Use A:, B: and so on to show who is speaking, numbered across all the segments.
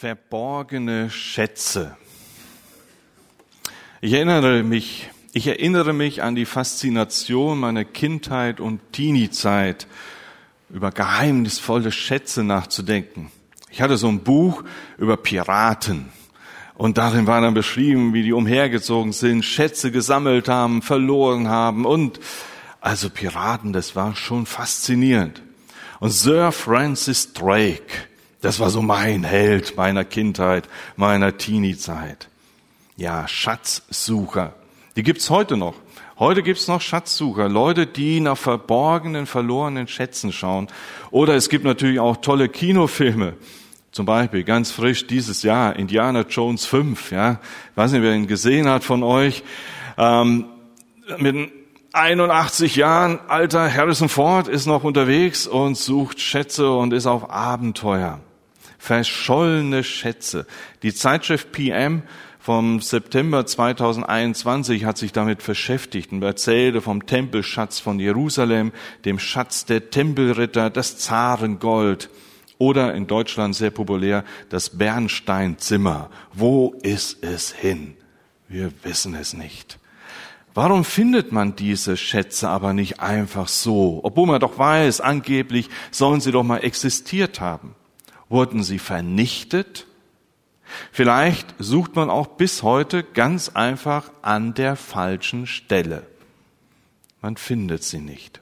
A: Verborgene Schätze. Ich erinnere mich, ich erinnere mich an die Faszination meiner Kindheit und Teenie-Zeit, über geheimnisvolle Schätze nachzudenken. Ich hatte so ein Buch über Piraten. Und darin war dann beschrieben, wie die umhergezogen sind, Schätze gesammelt haben, verloren haben und also Piraten, das war schon faszinierend. Und Sir Francis Drake, das war so mein Held meiner Kindheit, meiner Teenie-Zeit. Ja, Schatzsucher. Die gibt's heute noch. Heute gibt's noch Schatzsucher, Leute, die nach verborgenen, verlorenen Schätzen schauen. Oder es gibt natürlich auch tolle Kinofilme. Zum Beispiel ganz frisch dieses Jahr Indiana Jones 5. Ja, ich weiß nicht, wer ihn gesehen hat von euch. Ähm, mit 81 Jahren alter Harrison Ford ist noch unterwegs und sucht Schätze und ist auf Abenteuer verschollene Schätze. Die Zeitschrift PM vom September 2021 hat sich damit beschäftigt und erzählte vom Tempelschatz von Jerusalem, dem Schatz der Tempelritter, das Zarengold oder in Deutschland sehr populär das Bernsteinzimmer. Wo ist es hin? Wir wissen es nicht. Warum findet man diese Schätze aber nicht einfach so, obwohl man doch weiß, angeblich sollen sie doch mal existiert haben? Wurden sie vernichtet? Vielleicht sucht man auch bis heute ganz einfach an der falschen Stelle. Man findet sie nicht.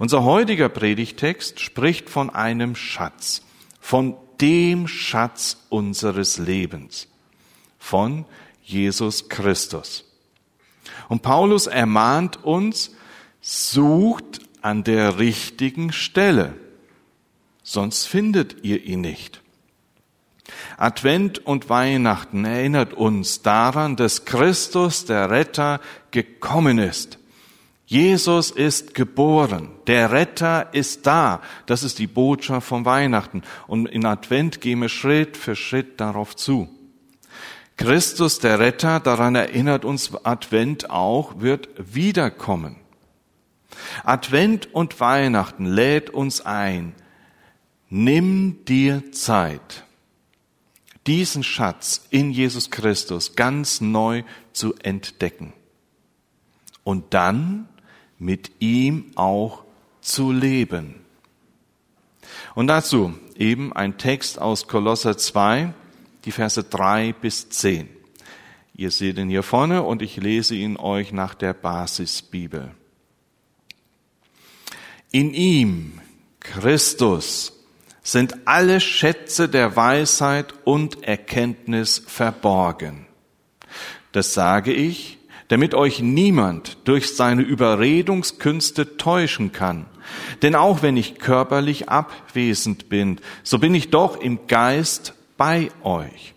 A: Unser heutiger Predigtext spricht von einem Schatz, von dem Schatz unseres Lebens, von Jesus Christus. Und Paulus ermahnt uns, sucht an der richtigen Stelle sonst findet ihr ihn nicht. Advent und Weihnachten erinnert uns daran, dass Christus, der Retter, gekommen ist. Jesus ist geboren, der Retter ist da. Das ist die Botschaft von Weihnachten. Und in Advent gehen wir Schritt für Schritt darauf zu. Christus, der Retter, daran erinnert uns Advent auch, wird wiederkommen. Advent und Weihnachten lädt uns ein, Nimm dir Zeit, diesen Schatz in Jesus Christus ganz neu zu entdecken und dann mit ihm auch zu leben. Und dazu eben ein Text aus Kolosser 2, die Verse 3 bis 10. Ihr seht ihn hier vorne und ich lese ihn euch nach der Basisbibel. In ihm, Christus, sind alle Schätze der Weisheit und Erkenntnis verborgen. Das sage ich, damit euch niemand durch seine Überredungskünste täuschen kann. Denn auch wenn ich körperlich abwesend bin, so bin ich doch im Geist bei euch.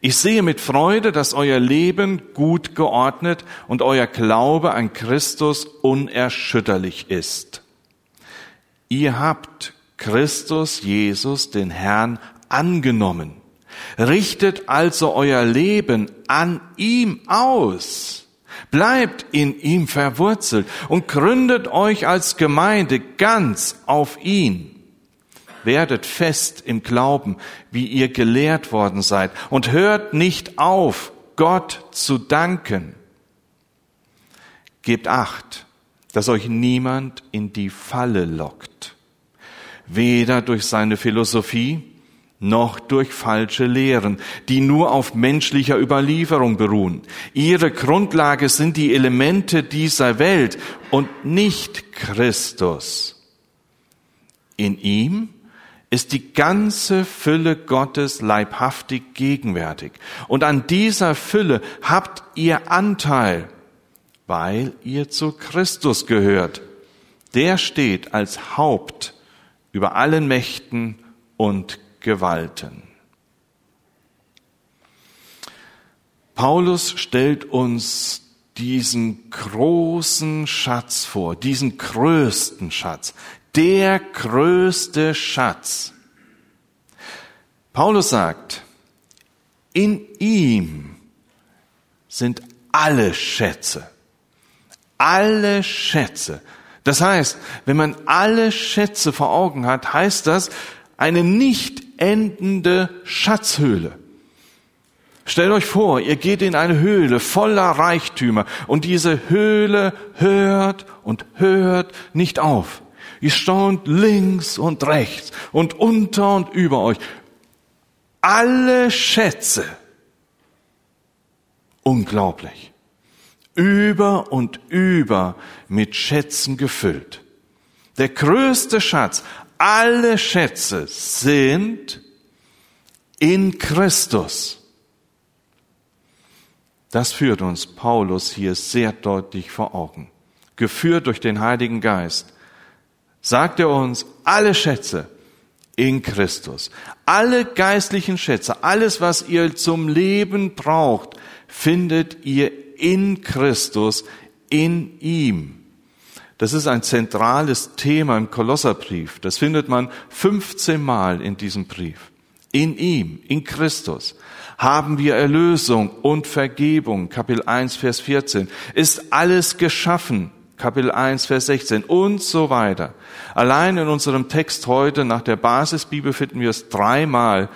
A: Ich sehe mit Freude, dass euer Leben gut geordnet und euer Glaube an Christus unerschütterlich ist. Ihr habt Christus Jesus, den Herrn, angenommen. Richtet also euer Leben an ihm aus. Bleibt in ihm verwurzelt und gründet euch als Gemeinde ganz auf ihn. Werdet fest im Glauben, wie ihr gelehrt worden seid, und hört nicht auf, Gott zu danken. Gebt acht, dass euch niemand in die Falle lockt weder durch seine Philosophie noch durch falsche Lehren, die nur auf menschlicher Überlieferung beruhen. Ihre Grundlage sind die Elemente dieser Welt und nicht Christus. In ihm ist die ganze Fülle Gottes leibhaftig gegenwärtig. Und an dieser Fülle habt ihr Anteil, weil ihr zu Christus gehört. Der steht als Haupt über allen Mächten und Gewalten. Paulus stellt uns diesen großen Schatz vor, diesen größten Schatz, der größte Schatz. Paulus sagt, in ihm sind alle Schätze, alle Schätze, das heißt, wenn man alle Schätze vor Augen hat, heißt das eine nicht endende Schatzhöhle. Stellt euch vor, ihr geht in eine Höhle voller Reichtümer und diese Höhle hört und hört nicht auf. Ihr staunt links und rechts und unter und über euch. Alle Schätze. Unglaublich. Über und über mit Schätzen gefüllt. Der größte Schatz, alle Schätze sind in Christus. Das führt uns Paulus hier sehr deutlich vor Augen. Geführt durch den Heiligen Geist sagt er uns, alle Schätze in Christus, alle geistlichen Schätze, alles, was ihr zum Leben braucht, findet ihr in Christus, in ihm. Das ist ein zentrales Thema im Kolosserbrief. Das findet man 15 Mal in diesem Brief. In ihm, in Christus, haben wir Erlösung und Vergebung. Kapitel 1, Vers 14. Ist alles geschaffen. Kapitel 1, Vers 16 und so weiter. Allein in unserem Text heute nach der Basisbibel finden wir es dreimal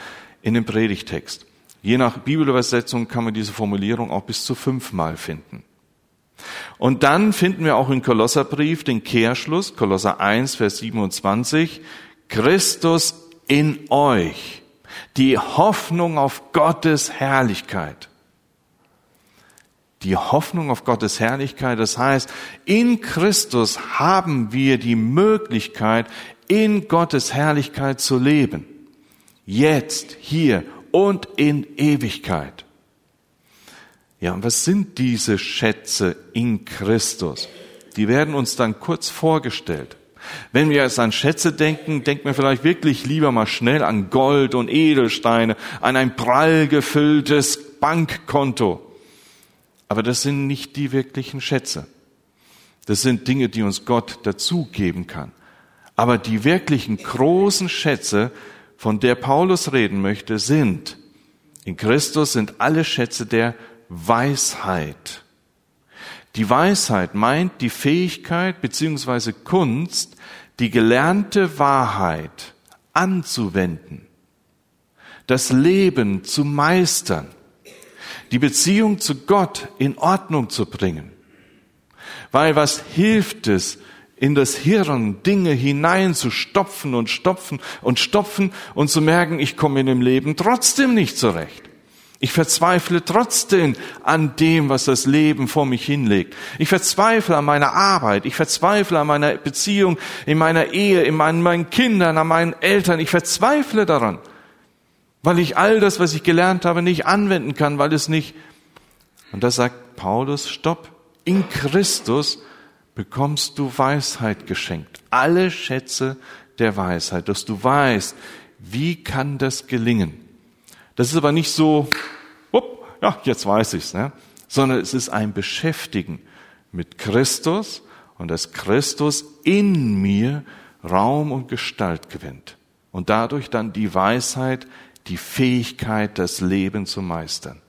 A: in dem Predigtext. Je nach Bibelübersetzung kann man diese Formulierung auch bis zu fünfmal finden. Und dann finden wir auch im Kolosserbrief den Kehrschluss, Kolosser 1, Vers 27, Christus in euch, die Hoffnung auf Gottes Herrlichkeit. Die Hoffnung auf Gottes Herrlichkeit, das heißt, in Christus haben wir die Möglichkeit, in Gottes Herrlichkeit zu leben. Jetzt, hier und in Ewigkeit. Ja, und was sind diese Schätze in Christus? Die werden uns dann kurz vorgestellt. Wenn wir jetzt an Schätze denken, denken wir vielleicht wirklich lieber mal schnell an Gold und Edelsteine, an ein prall gefülltes Bankkonto. Aber das sind nicht die wirklichen Schätze. Das sind Dinge, die uns Gott dazugeben kann. Aber die wirklichen großen Schätze, von der Paulus reden möchte, sind, in Christus sind alle Schätze der Weisheit. Die Weisheit meint die Fähigkeit beziehungsweise Kunst, die gelernte Wahrheit anzuwenden, das Leben zu meistern, die Beziehung zu Gott in Ordnung zu bringen. Weil was hilft es, in das Hirn Dinge hineinzustopfen und stopfen und stopfen und zu merken, ich komme in dem Leben trotzdem nicht zurecht. Ich verzweifle trotzdem an dem, was das Leben vor mich hinlegt. Ich verzweifle an meiner Arbeit. Ich verzweifle an meiner Beziehung, in meiner Ehe, in meinen, meinen Kindern, an meinen Eltern. Ich verzweifle daran, weil ich all das, was ich gelernt habe, nicht anwenden kann, weil es nicht. Und da sagt Paulus, stopp. In Christus bekommst du Weisheit geschenkt. Alle Schätze der Weisheit, dass du weißt, wie kann das gelingen? Das ist aber nicht so, upp, ja, jetzt weiß ich's, ne? sondern es ist ein Beschäftigen mit Christus und dass Christus in mir Raum und Gestalt gewinnt und dadurch dann die Weisheit, die Fähigkeit, das Leben zu meistern.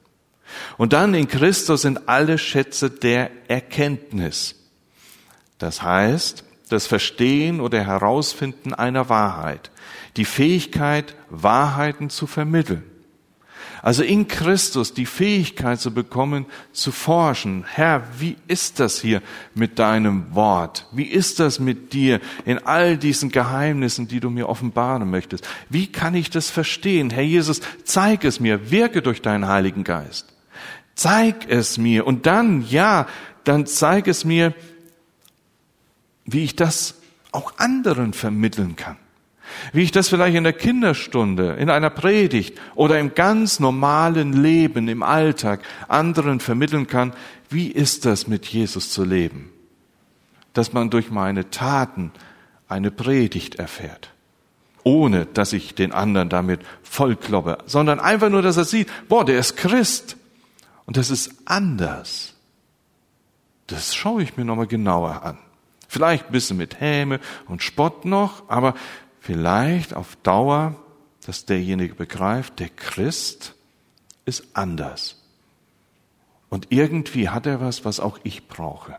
A: Und dann in Christus sind alle Schätze der Erkenntnis. Das heißt, das Verstehen oder Herausfinden einer Wahrheit, die Fähigkeit, Wahrheiten zu vermitteln. Also in Christus die Fähigkeit zu bekommen, zu forschen. Herr, wie ist das hier mit deinem Wort? Wie ist das mit dir in all diesen Geheimnissen, die du mir offenbaren möchtest? Wie kann ich das verstehen? Herr Jesus, zeig es mir, wirke durch deinen Heiligen Geist. Zeig es mir und dann, ja, dann zeig es mir, wie ich das auch anderen vermitteln kann. Wie ich das vielleicht in der Kinderstunde, in einer Predigt oder im ganz normalen Leben, im Alltag anderen vermitteln kann, wie ist das mit Jesus zu leben? Dass man durch meine Taten eine Predigt erfährt. Ohne dass ich den anderen damit vollkloppe, sondern einfach nur, dass er sieht, boah, der ist Christ. Und das ist anders. Das schaue ich mir nochmal genauer an. Vielleicht ein bisschen mit Häme und Spott noch, aber vielleicht auf Dauer, dass derjenige begreift, der Christ ist anders. Und irgendwie hat er was, was auch ich brauche.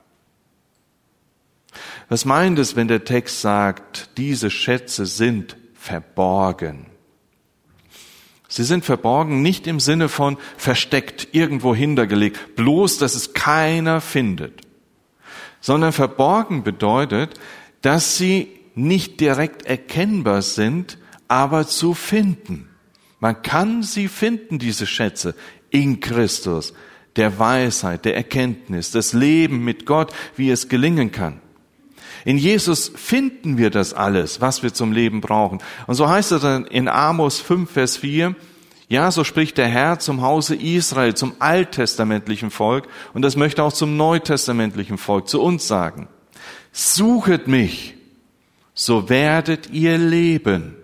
A: Was meint es, wenn der Text sagt, diese Schätze sind verborgen? Sie sind verborgen nicht im Sinne von versteckt, irgendwo hintergelegt, bloß, dass es keiner findet, sondern verborgen bedeutet, dass sie nicht direkt erkennbar sind, aber zu finden. Man kann sie finden, diese Schätze, in Christus, der Weisheit, der Erkenntnis, das Leben mit Gott, wie es gelingen kann. In Jesus finden wir das alles, was wir zum Leben brauchen. Und so heißt es dann in Amos 5, Vers 4, ja, so spricht der Herr zum Hause Israel, zum alttestamentlichen Volk, und das möchte auch zum neutestamentlichen Volk, zu uns sagen. Suchet mich, so werdet ihr leben.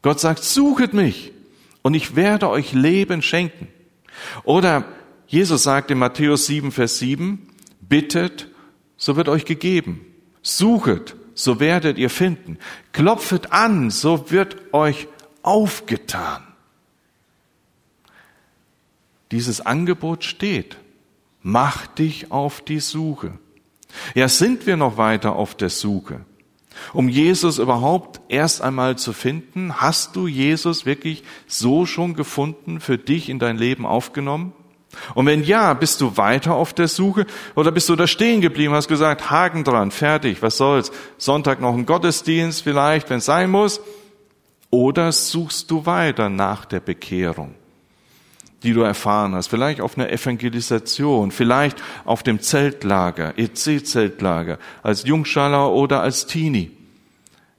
A: Gott sagt, suchet mich, und ich werde euch Leben schenken. Oder Jesus sagt in Matthäus 7, Vers 7, bittet, so wird euch gegeben. Suchet, so werdet ihr finden. Klopfet an, so wird euch aufgetan. Dieses Angebot steht. Mach dich auf die Suche. Ja, sind wir noch weiter auf der Suche? Um Jesus überhaupt erst einmal zu finden, hast du Jesus wirklich so schon gefunden, für dich in dein Leben aufgenommen? Und wenn ja, bist du weiter auf der Suche oder bist du da stehen geblieben, hast gesagt, Haken dran, fertig, was soll's, Sonntag noch ein Gottesdienst vielleicht, wenn es sein muss, oder suchst du weiter nach der Bekehrung? Die du erfahren hast, vielleicht auf einer Evangelisation, vielleicht auf dem Zeltlager, EC-Zeltlager, als Jungschaller oder als Teenie.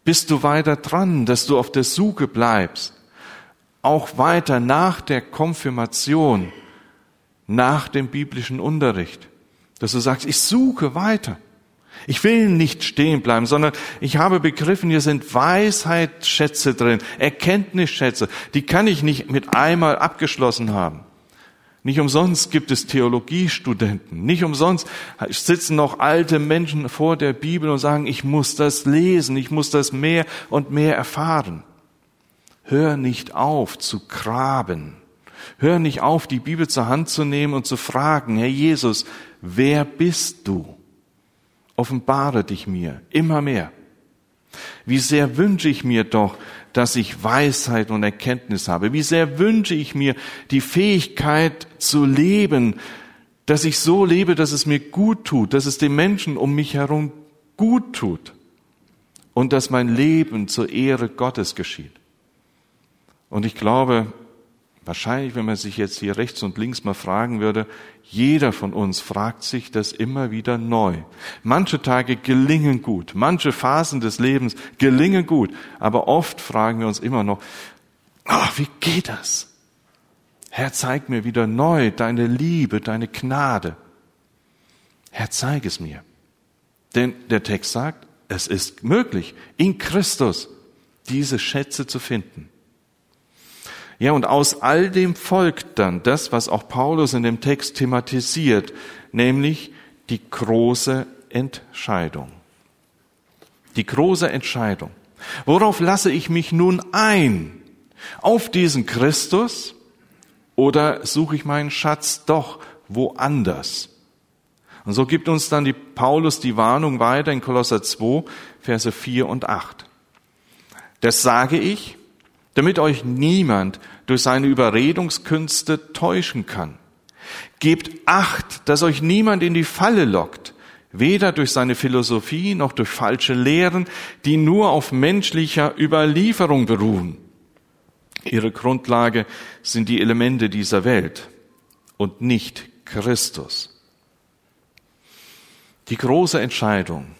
A: Bist du weiter dran, dass du auf der Suche bleibst, auch weiter nach der Konfirmation, nach dem biblischen Unterricht, dass du sagst, ich suche weiter. Ich will nicht stehen bleiben, sondern ich habe begriffen, hier sind Weisheitsschätze drin, Erkenntnisschätze. Die kann ich nicht mit einmal abgeschlossen haben. Nicht umsonst gibt es Theologiestudenten. Nicht umsonst sitzen noch alte Menschen vor der Bibel und sagen, ich muss das lesen, ich muss das mehr und mehr erfahren. Hör nicht auf zu graben. Hör nicht auf, die Bibel zur Hand zu nehmen und zu fragen, Herr Jesus, wer bist du? Offenbare dich mir immer mehr. Wie sehr wünsche ich mir doch, dass ich Weisheit und Erkenntnis habe. Wie sehr wünsche ich mir die Fähigkeit zu leben, dass ich so lebe, dass es mir gut tut, dass es den Menschen um mich herum gut tut und dass mein Leben zur Ehre Gottes geschieht. Und ich glaube, Wahrscheinlich, wenn man sich jetzt hier rechts und links mal fragen würde, jeder von uns fragt sich das immer wieder neu. Manche Tage gelingen gut, manche Phasen des Lebens gelingen gut, aber oft fragen wir uns immer noch, oh, wie geht das? Herr, zeig mir wieder neu deine Liebe, deine Gnade. Herr, zeig es mir. Denn der Text sagt, es ist möglich, in Christus diese Schätze zu finden. Ja, und aus all dem folgt dann das, was auch Paulus in dem Text thematisiert, nämlich die große Entscheidung. Die große Entscheidung. Worauf lasse ich mich nun ein? Auf diesen Christus oder suche ich meinen Schatz doch woanders? Und so gibt uns dann die Paulus die Warnung weiter in Kolosser 2, Verse 4 und 8. Das sage ich, damit euch niemand durch seine Überredungskünste täuschen kann. Gebt acht, dass euch niemand in die Falle lockt, weder durch seine Philosophie noch durch falsche Lehren, die nur auf menschlicher Überlieferung beruhen. Ihre Grundlage sind die Elemente dieser Welt und nicht Christus. Die große Entscheidung.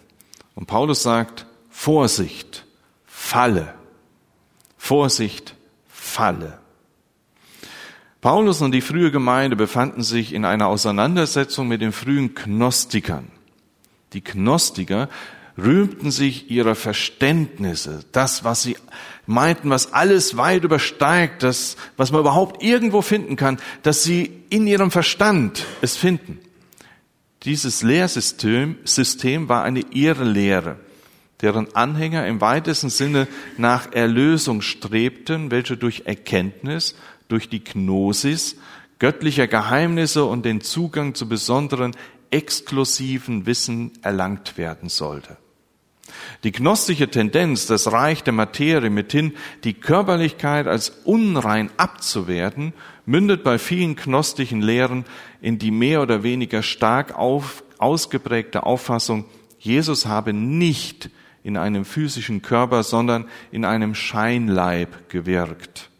A: Und Paulus sagt, Vorsicht, Falle. Vorsicht, Falle. Paulus und die frühe Gemeinde befanden sich in einer Auseinandersetzung mit den frühen Gnostikern. Die Gnostiker rühmten sich ihrer Verständnisse, das, was sie meinten, was alles weit übersteigt, das, was man überhaupt irgendwo finden kann, dass sie in ihrem Verstand es finden. Dieses Lehrsystem System war eine Irrlehre deren Anhänger im weitesten Sinne nach Erlösung strebten, welche durch Erkenntnis, durch die Gnosis göttlicher Geheimnisse und den Zugang zu besonderen exklusiven Wissen erlangt werden sollte. Die gnostische Tendenz, das Reich der Materie mithin die Körperlichkeit als unrein abzuwerten, mündet bei vielen gnostischen Lehren in die mehr oder weniger stark auf, ausgeprägte Auffassung, Jesus habe nicht in einem physischen Körper, sondern in einem Scheinleib gewirkt.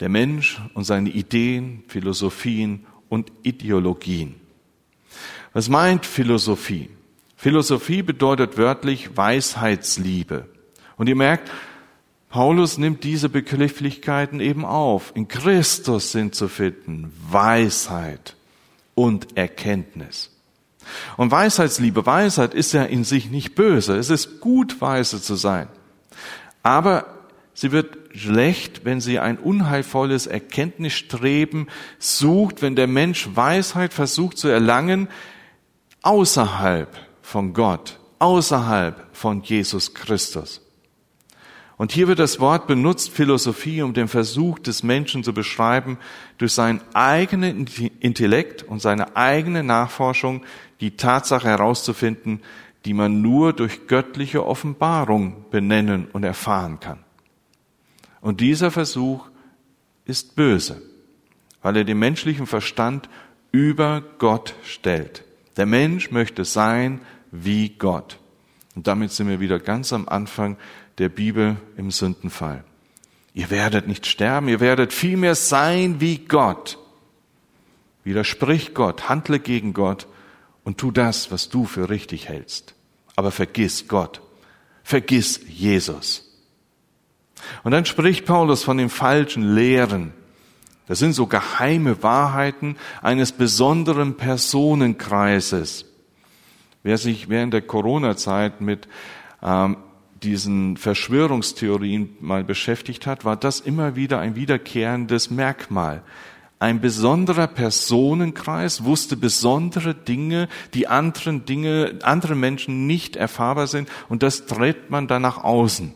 A: Der Mensch und seine Ideen, Philosophien und Ideologien. Was meint Philosophie? Philosophie bedeutet wörtlich Weisheitsliebe. Und ihr merkt, Paulus nimmt diese Begrifflichkeiten eben auf. In Christus sind zu finden Weisheit und Erkenntnis. Und Weisheitsliebe, Weisheit ist ja in sich nicht böse. Es ist gut, weise zu sein. Aber sie wird schlecht, wenn sie ein unheilvolles Erkenntnisstreben sucht, wenn der Mensch Weisheit versucht zu erlangen außerhalb von Gott, außerhalb von Jesus Christus. Und hier wird das Wort benutzt, Philosophie, um den Versuch des Menschen zu beschreiben, durch seinen eigenen Intellekt und seine eigene Nachforschung die Tatsache herauszufinden, die man nur durch göttliche Offenbarung benennen und erfahren kann. Und dieser Versuch ist böse, weil er den menschlichen Verstand über Gott stellt. Der Mensch möchte sein wie Gott. Und damit sind wir wieder ganz am Anfang der Bibel im Sündenfall. Ihr werdet nicht sterben, ihr werdet vielmehr sein wie Gott. Widersprich Gott, handle gegen Gott und tu das, was du für richtig hältst. Aber vergiss Gott, vergiss Jesus. Und dann spricht Paulus von den falschen Lehren. Das sind so geheime Wahrheiten eines besonderen Personenkreises. Wer sich während der Corona-Zeit mit ähm, diesen Verschwörungstheorien mal beschäftigt hat, war das immer wieder ein wiederkehrendes Merkmal. Ein besonderer Personenkreis wusste besondere Dinge, die anderen Dinge, andere Menschen nicht erfahrbar sind, und das trägt man dann nach außen.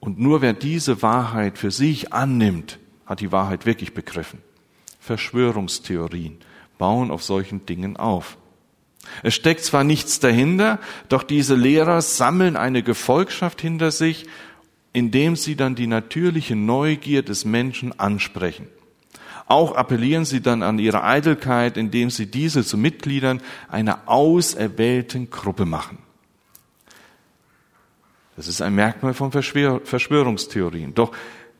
A: Und nur wer diese Wahrheit für sich annimmt, hat die Wahrheit wirklich begriffen. Verschwörungstheorien bauen auf solchen Dingen auf. Es steckt zwar nichts dahinter, doch diese Lehrer sammeln eine Gefolgschaft hinter sich, indem sie dann die natürliche Neugier des Menschen ansprechen. Auch appellieren sie dann an ihre Eitelkeit, indem sie diese zu Mitgliedern einer auserwählten Gruppe machen. Das ist ein Merkmal von Verschwörungstheorien. Doch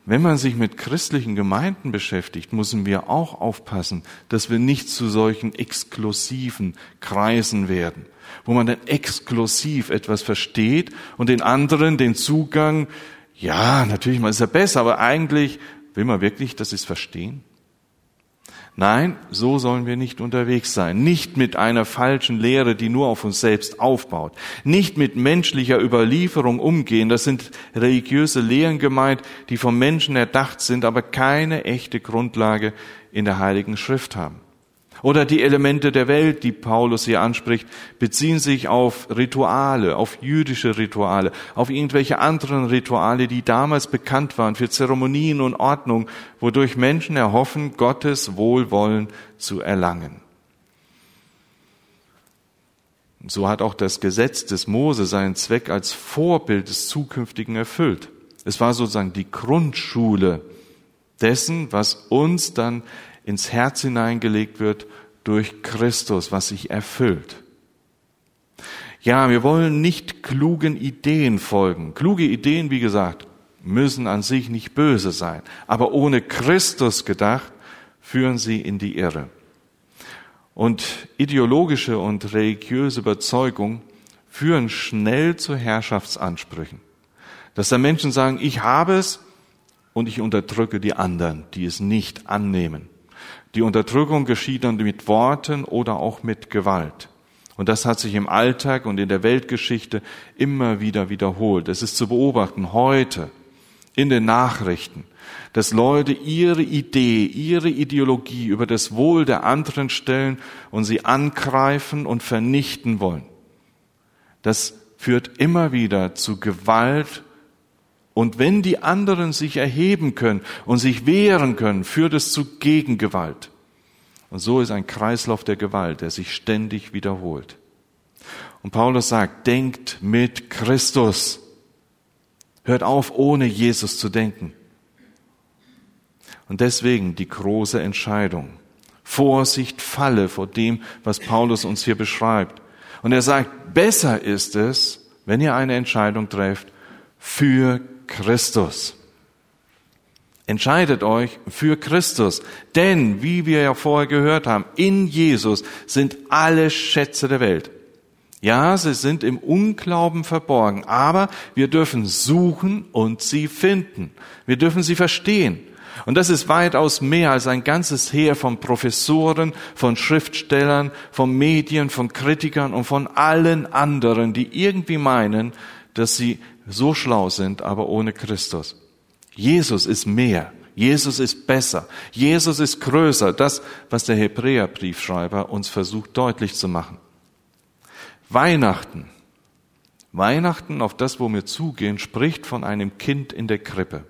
A: wenn man sich mit christlichen Gemeinden beschäftigt, müssen wir auch aufpassen, dass wir nicht zu solchen exklusiven Kreisen werden, wo man dann exklusiv etwas versteht und den anderen den Zugang, ja, natürlich, man ist ja besser, aber eigentlich will man wirklich, dass sie es verstehen? Nein, so sollen wir nicht unterwegs sein. Nicht mit einer falschen Lehre, die nur auf uns selbst aufbaut. Nicht mit menschlicher Überlieferung umgehen. Das sind religiöse Lehren gemeint, die vom Menschen erdacht sind, aber keine echte Grundlage in der Heiligen Schrift haben. Oder die Elemente der Welt, die Paulus hier anspricht, beziehen sich auf Rituale, auf jüdische Rituale, auf irgendwelche anderen Rituale, die damals bekannt waren für Zeremonien und Ordnung, wodurch Menschen erhoffen, Gottes Wohlwollen zu erlangen. so hat auch das Gesetz des Mose seinen Zweck als Vorbild des Zukünftigen erfüllt. Es war sozusagen die Grundschule dessen, was uns dann ins Herz hineingelegt wird durch Christus, was sich erfüllt. Ja, wir wollen nicht klugen Ideen folgen. Kluge Ideen, wie gesagt, müssen an sich nicht böse sein, aber ohne Christus gedacht, führen sie in die Irre. Und ideologische und religiöse Überzeugung führen schnell zu Herrschaftsansprüchen. Dass da Menschen sagen, ich habe es und ich unterdrücke die anderen, die es nicht annehmen. Die Unterdrückung geschieht dann mit Worten oder auch mit Gewalt. Und das hat sich im Alltag und in der Weltgeschichte immer wieder wiederholt. Es ist zu beobachten heute in den Nachrichten, dass Leute ihre Idee, ihre Ideologie über das Wohl der anderen stellen und sie angreifen und vernichten wollen. Das führt immer wieder zu Gewalt und wenn die anderen sich erheben können und sich wehren können, führt es zu Gegengewalt. Und so ist ein Kreislauf der Gewalt, der sich ständig wiederholt. Und Paulus sagt, denkt mit Christus. Hört auf, ohne Jesus zu denken. Und deswegen die große Entscheidung. Vorsicht, falle vor dem, was Paulus uns hier beschreibt. Und er sagt, besser ist es, wenn ihr eine Entscheidung trefft, für Christus. Entscheidet euch für Christus. Denn, wie wir ja vorher gehört haben, in Jesus sind alle Schätze der Welt. Ja, sie sind im Unglauben verborgen, aber wir dürfen suchen und sie finden. Wir dürfen sie verstehen. Und das ist weitaus mehr als ein ganzes Heer von Professoren, von Schriftstellern, von Medien, von Kritikern und von allen anderen, die irgendwie meinen, dass sie so schlau sind, aber ohne Christus. Jesus ist mehr. Jesus ist besser. Jesus ist größer. Das, was der Hebräerbriefschreiber uns versucht deutlich zu machen. Weihnachten, Weihnachten, auf das, wo wir zugehen, spricht von einem Kind in der Krippe.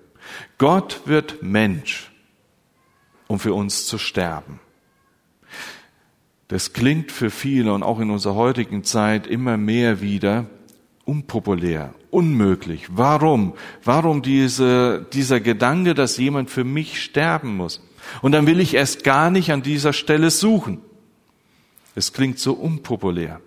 A: Gott wird Mensch, um für uns zu sterben. Das klingt für viele und auch in unserer heutigen Zeit immer mehr wieder unpopulär, unmöglich. Warum? Warum diese, dieser Gedanke, dass jemand für mich sterben muss? Und dann will ich erst gar nicht an dieser Stelle suchen. Es klingt so unpopulär.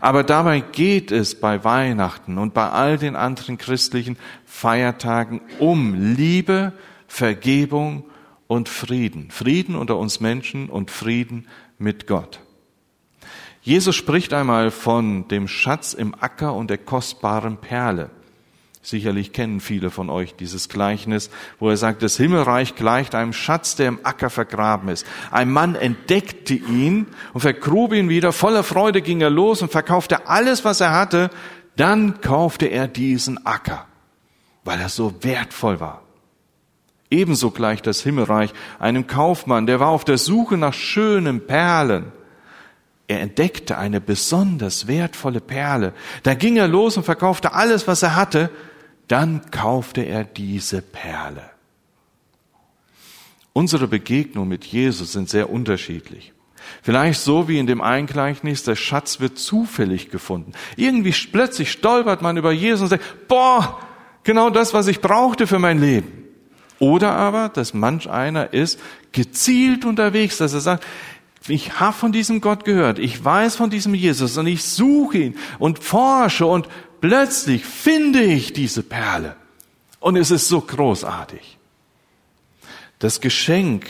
A: Aber dabei geht es bei Weihnachten und bei all den anderen christlichen Feiertagen um Liebe, Vergebung und Frieden. Frieden unter uns Menschen und Frieden mit Gott. Jesus spricht einmal von dem Schatz im Acker und der kostbaren Perle. Sicherlich kennen viele von euch dieses Gleichnis, wo er sagt, das Himmelreich gleicht einem Schatz, der im Acker vergraben ist. Ein Mann entdeckte ihn und vergrub ihn wieder. Voller Freude ging er los und verkaufte alles, was er hatte. Dann kaufte er diesen Acker, weil er so wertvoll war. Ebenso gleicht das Himmelreich einem Kaufmann, der war auf der Suche nach schönen Perlen. Er entdeckte eine besonders wertvolle Perle. Da ging er los und verkaufte alles, was er hatte dann kaufte er diese Perle. Unsere Begegnungen mit Jesus sind sehr unterschiedlich. Vielleicht so wie in dem Eingleichnis, der Schatz wird zufällig gefunden. Irgendwie plötzlich stolpert man über Jesus und sagt, boah, genau das, was ich brauchte für mein Leben. Oder aber, dass manch einer ist gezielt unterwegs, dass er sagt, ich habe von diesem Gott gehört, ich weiß von diesem Jesus und ich suche ihn und forsche und plötzlich finde ich diese Perle. Und es ist so großartig. Das Geschenk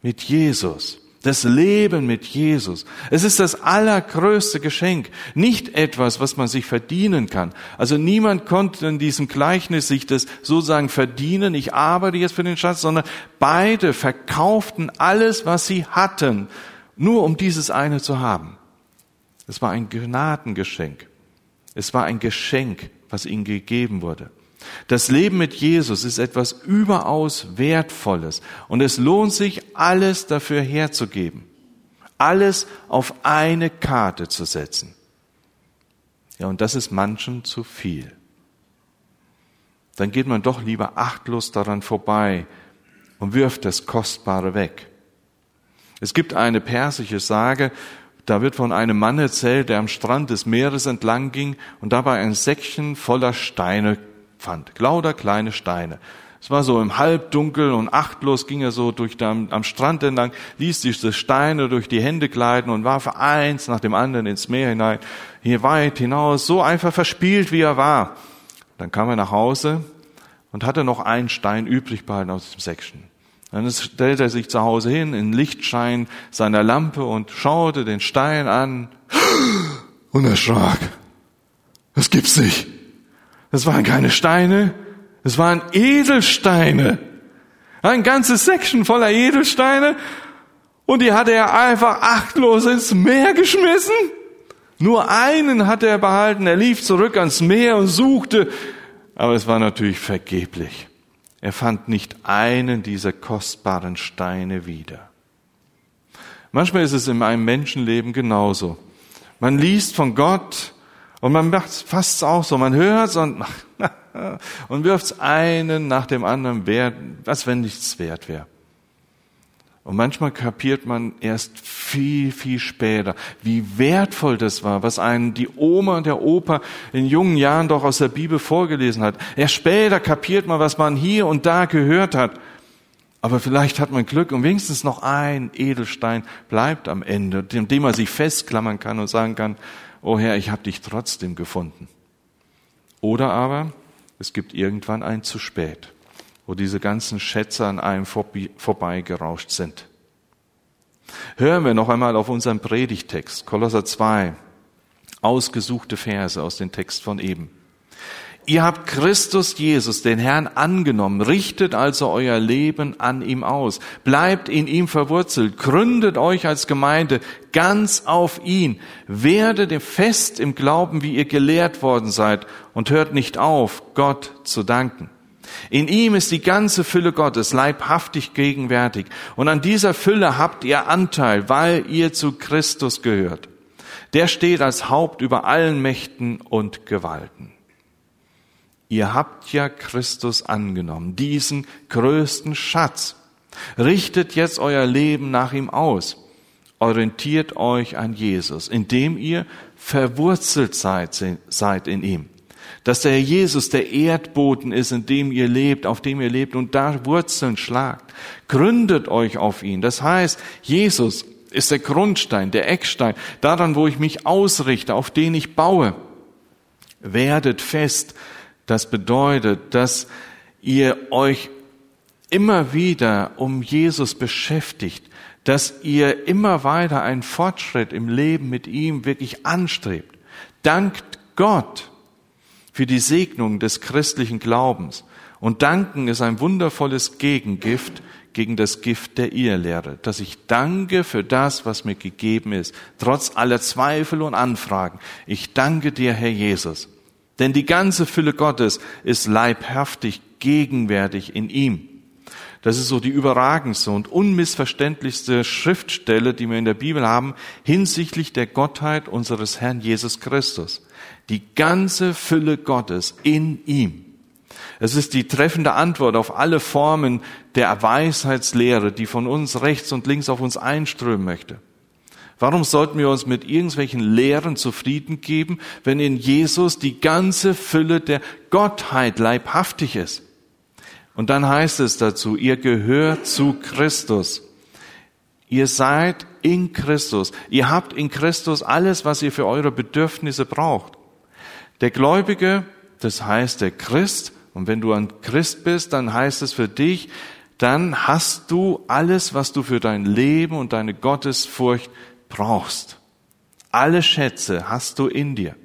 A: mit Jesus, das Leben mit Jesus, es ist das allergrößte Geschenk, nicht etwas, was man sich verdienen kann. Also niemand konnte in diesem Gleichnis sich das sozusagen verdienen, ich arbeite jetzt für den Schatz, sondern beide verkauften alles, was sie hatten, nur um dieses eine zu haben. Es war ein Gnadengeschenk. Es war ein Geschenk, was ihnen gegeben wurde. Das Leben mit Jesus ist etwas überaus Wertvolles und es lohnt sich, alles dafür herzugeben, alles auf eine Karte zu setzen. Ja, und das ist manchen zu viel. Dann geht man doch lieber achtlos daran vorbei und wirft das Kostbare weg. Es gibt eine persische Sage, da wird von einem Mann erzählt, der am Strand des Meeres entlang ging und dabei ein Säckchen voller Steine fand. Lauter kleine Steine. Es war so im Halbdunkel und achtlos ging er so durch den, am Strand entlang, ließ diese Steine durch die Hände gleiten und warf eins nach dem anderen ins Meer hinein, hier weit hinaus, so einfach verspielt, wie er war. Dann kam er nach Hause und hatte noch einen Stein übrig behalten aus dem Säckchen. Dann stellte er sich zu Hause hin in Lichtschein seiner Lampe und schaute den Stein an und erschrak. Das gibt's nicht. Das waren keine Steine, es waren Edelsteine. Ein ganzes Section voller Edelsteine und die hatte er einfach achtlos ins Meer geschmissen. Nur einen hatte er behalten. Er lief zurück ans Meer und suchte, aber es war natürlich vergeblich. Er fand nicht einen dieser kostbaren Steine wieder. Manchmal ist es in einem Menschenleben genauso. Man liest von Gott und man macht fast auch so. Man hört und, und wirft einen nach dem anderen, wert, was wenn nichts wert wäre. Und manchmal kapiert man erst viel, viel später, wie wertvoll das war, was einen die Oma und der Opa in jungen Jahren doch aus der Bibel vorgelesen hat. Erst später kapiert man, was man hier und da gehört hat. Aber vielleicht hat man Glück und wenigstens noch ein Edelstein bleibt am Ende, dem man sich festklammern kann und sagen kann, oh Herr, ich habe dich trotzdem gefunden. Oder aber es gibt irgendwann ein zu spät wo diese ganzen Schätze an einem vorbeigerauscht sind. Hören wir noch einmal auf unseren Predigtext, Kolosser 2, ausgesuchte Verse aus dem Text von eben. Ihr habt Christus Jesus, den Herrn, angenommen, richtet also euer Leben an ihm aus, bleibt in ihm verwurzelt, gründet euch als Gemeinde ganz auf ihn, werdet fest im Glauben, wie ihr gelehrt worden seid, und hört nicht auf, Gott zu danken. In ihm ist die ganze Fülle Gottes leibhaftig gegenwärtig. Und an dieser Fülle habt ihr Anteil, weil ihr zu Christus gehört. Der steht als Haupt über allen Mächten und Gewalten. Ihr habt ja Christus angenommen, diesen größten Schatz. Richtet jetzt euer Leben nach ihm aus. Orientiert euch an Jesus, indem ihr verwurzelt seid, seid in ihm dass der Jesus der Erdboden ist, in dem ihr lebt, auf dem ihr lebt und da Wurzeln schlagt. Gründet euch auf ihn. Das heißt, Jesus ist der Grundstein, der Eckstein, daran, wo ich mich ausrichte, auf den ich baue. Werdet fest. Das bedeutet, dass ihr euch immer wieder um Jesus beschäftigt, dass ihr immer weiter einen Fortschritt im Leben mit ihm wirklich anstrebt. Dankt Gott für die Segnung des christlichen Glaubens. Und danken ist ein wundervolles Gegengift gegen das Gift der Irrlehre, dass ich danke für das, was mir gegeben ist, trotz aller Zweifel und Anfragen. Ich danke dir, Herr Jesus. Denn die ganze Fülle Gottes ist leibhaftig gegenwärtig in ihm. Das ist so die überragendste und unmissverständlichste Schriftstelle, die wir in der Bibel haben, hinsichtlich der Gottheit unseres Herrn Jesus Christus. Die ganze Fülle Gottes in ihm. Es ist die treffende Antwort auf alle Formen der Weisheitslehre, die von uns rechts und links auf uns einströmen möchte. Warum sollten wir uns mit irgendwelchen Lehren zufrieden geben, wenn in Jesus die ganze Fülle der Gottheit leibhaftig ist? Und dann heißt es dazu, ihr gehört zu Christus. Ihr seid in Christus. Ihr habt in Christus alles, was ihr für eure Bedürfnisse braucht. Der Gläubige, das heißt der Christ, und wenn du ein Christ bist, dann heißt es für dich, dann hast du alles, was du für dein Leben und deine Gottesfurcht brauchst. Alle Schätze hast du in dir.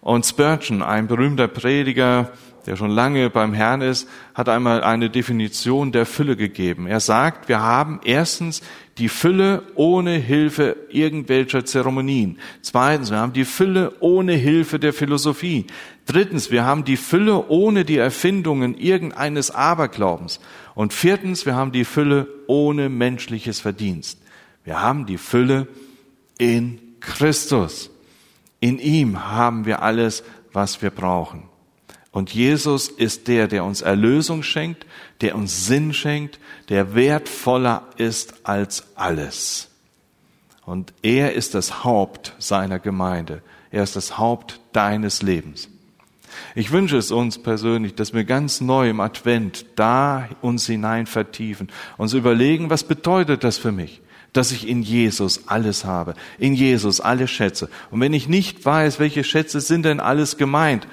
A: Und Spurgeon, ein berühmter Prediger, der schon lange beim Herrn ist, hat einmal eine Definition der Fülle gegeben. Er sagt, wir haben erstens die Fülle ohne Hilfe irgendwelcher Zeremonien. Zweitens, wir haben die Fülle ohne Hilfe der Philosophie. Drittens, wir haben die Fülle ohne die Erfindungen irgendeines Aberglaubens. Und viertens, wir haben die Fülle ohne menschliches Verdienst. Wir haben die Fülle in Christus. In ihm haben wir alles, was wir brauchen. Und Jesus ist der, der uns Erlösung schenkt, der uns Sinn schenkt, der wertvoller ist als alles. Und er ist das Haupt seiner Gemeinde. Er ist das Haupt deines Lebens. Ich wünsche es uns persönlich, dass wir ganz neu im Advent da uns hinein vertiefen, uns überlegen, was bedeutet das für mich? dass ich in Jesus alles habe, in Jesus alle Schätze. Und wenn ich nicht weiß, welche Schätze sind denn alles gemeint,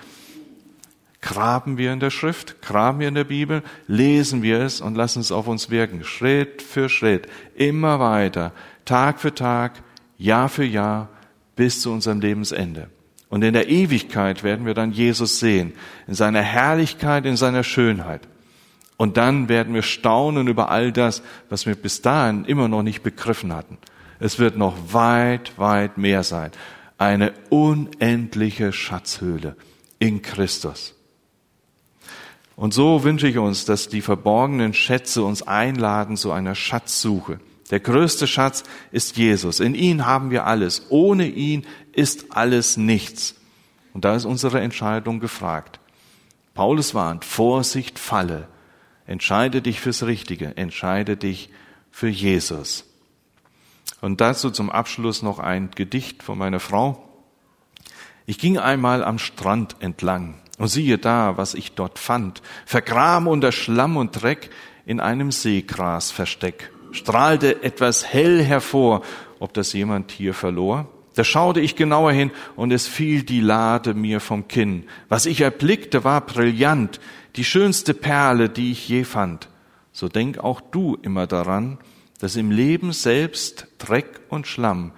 A: graben wir in der Schrift, graben wir in der Bibel, lesen wir es und lassen es auf uns wirken, Schritt für Schritt, immer weiter, Tag für Tag, Jahr für Jahr, bis zu unserem Lebensende. Und in der Ewigkeit werden wir dann Jesus sehen, in seiner Herrlichkeit, in seiner Schönheit. Und dann werden wir staunen über all das, was wir bis dahin immer noch nicht begriffen hatten. Es wird noch weit, weit mehr sein. Eine unendliche Schatzhöhle in Christus. Und so wünsche ich uns, dass die verborgenen Schätze uns einladen zu einer Schatzsuche. Der größte Schatz ist Jesus. In ihn haben wir alles. Ohne ihn ist alles nichts. Und da ist unsere Entscheidung gefragt. Paulus warnt, Vorsicht, falle. Entscheide dich fürs Richtige. Entscheide dich für Jesus. Und dazu zum Abschluss noch ein Gedicht von meiner Frau. Ich ging einmal am Strand entlang und siehe da, was ich dort fand. Vergraben unter Schlamm und Dreck in einem Seegrasversteck. Strahlte etwas hell hervor, ob das jemand hier verlor. Da schaute ich genauer hin und es fiel die Lade mir vom Kinn. Was ich erblickte, war brillant, die schönste Perle, die ich je fand. So denk auch du immer daran, dass im Leben selbst Dreck und Schlamm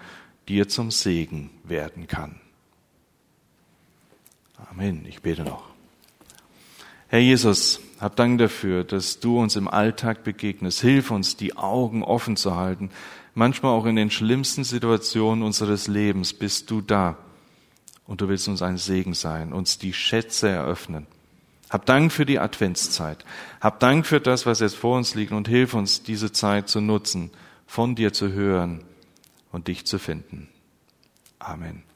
A: dir zum Segen werden kann. Amen. Ich bete noch. Herr Jesus, hab Dank dafür, dass du uns im Alltag begegnest. Hilf uns, die Augen offen zu halten. Manchmal auch in den schlimmsten Situationen unseres Lebens bist du da. Und du willst uns ein Segen sein, uns die Schätze eröffnen. Hab Dank für die Adventszeit. Hab Dank für das, was jetzt vor uns liegt und hilf uns, diese Zeit zu nutzen, von dir zu hören und dich zu finden. Amen.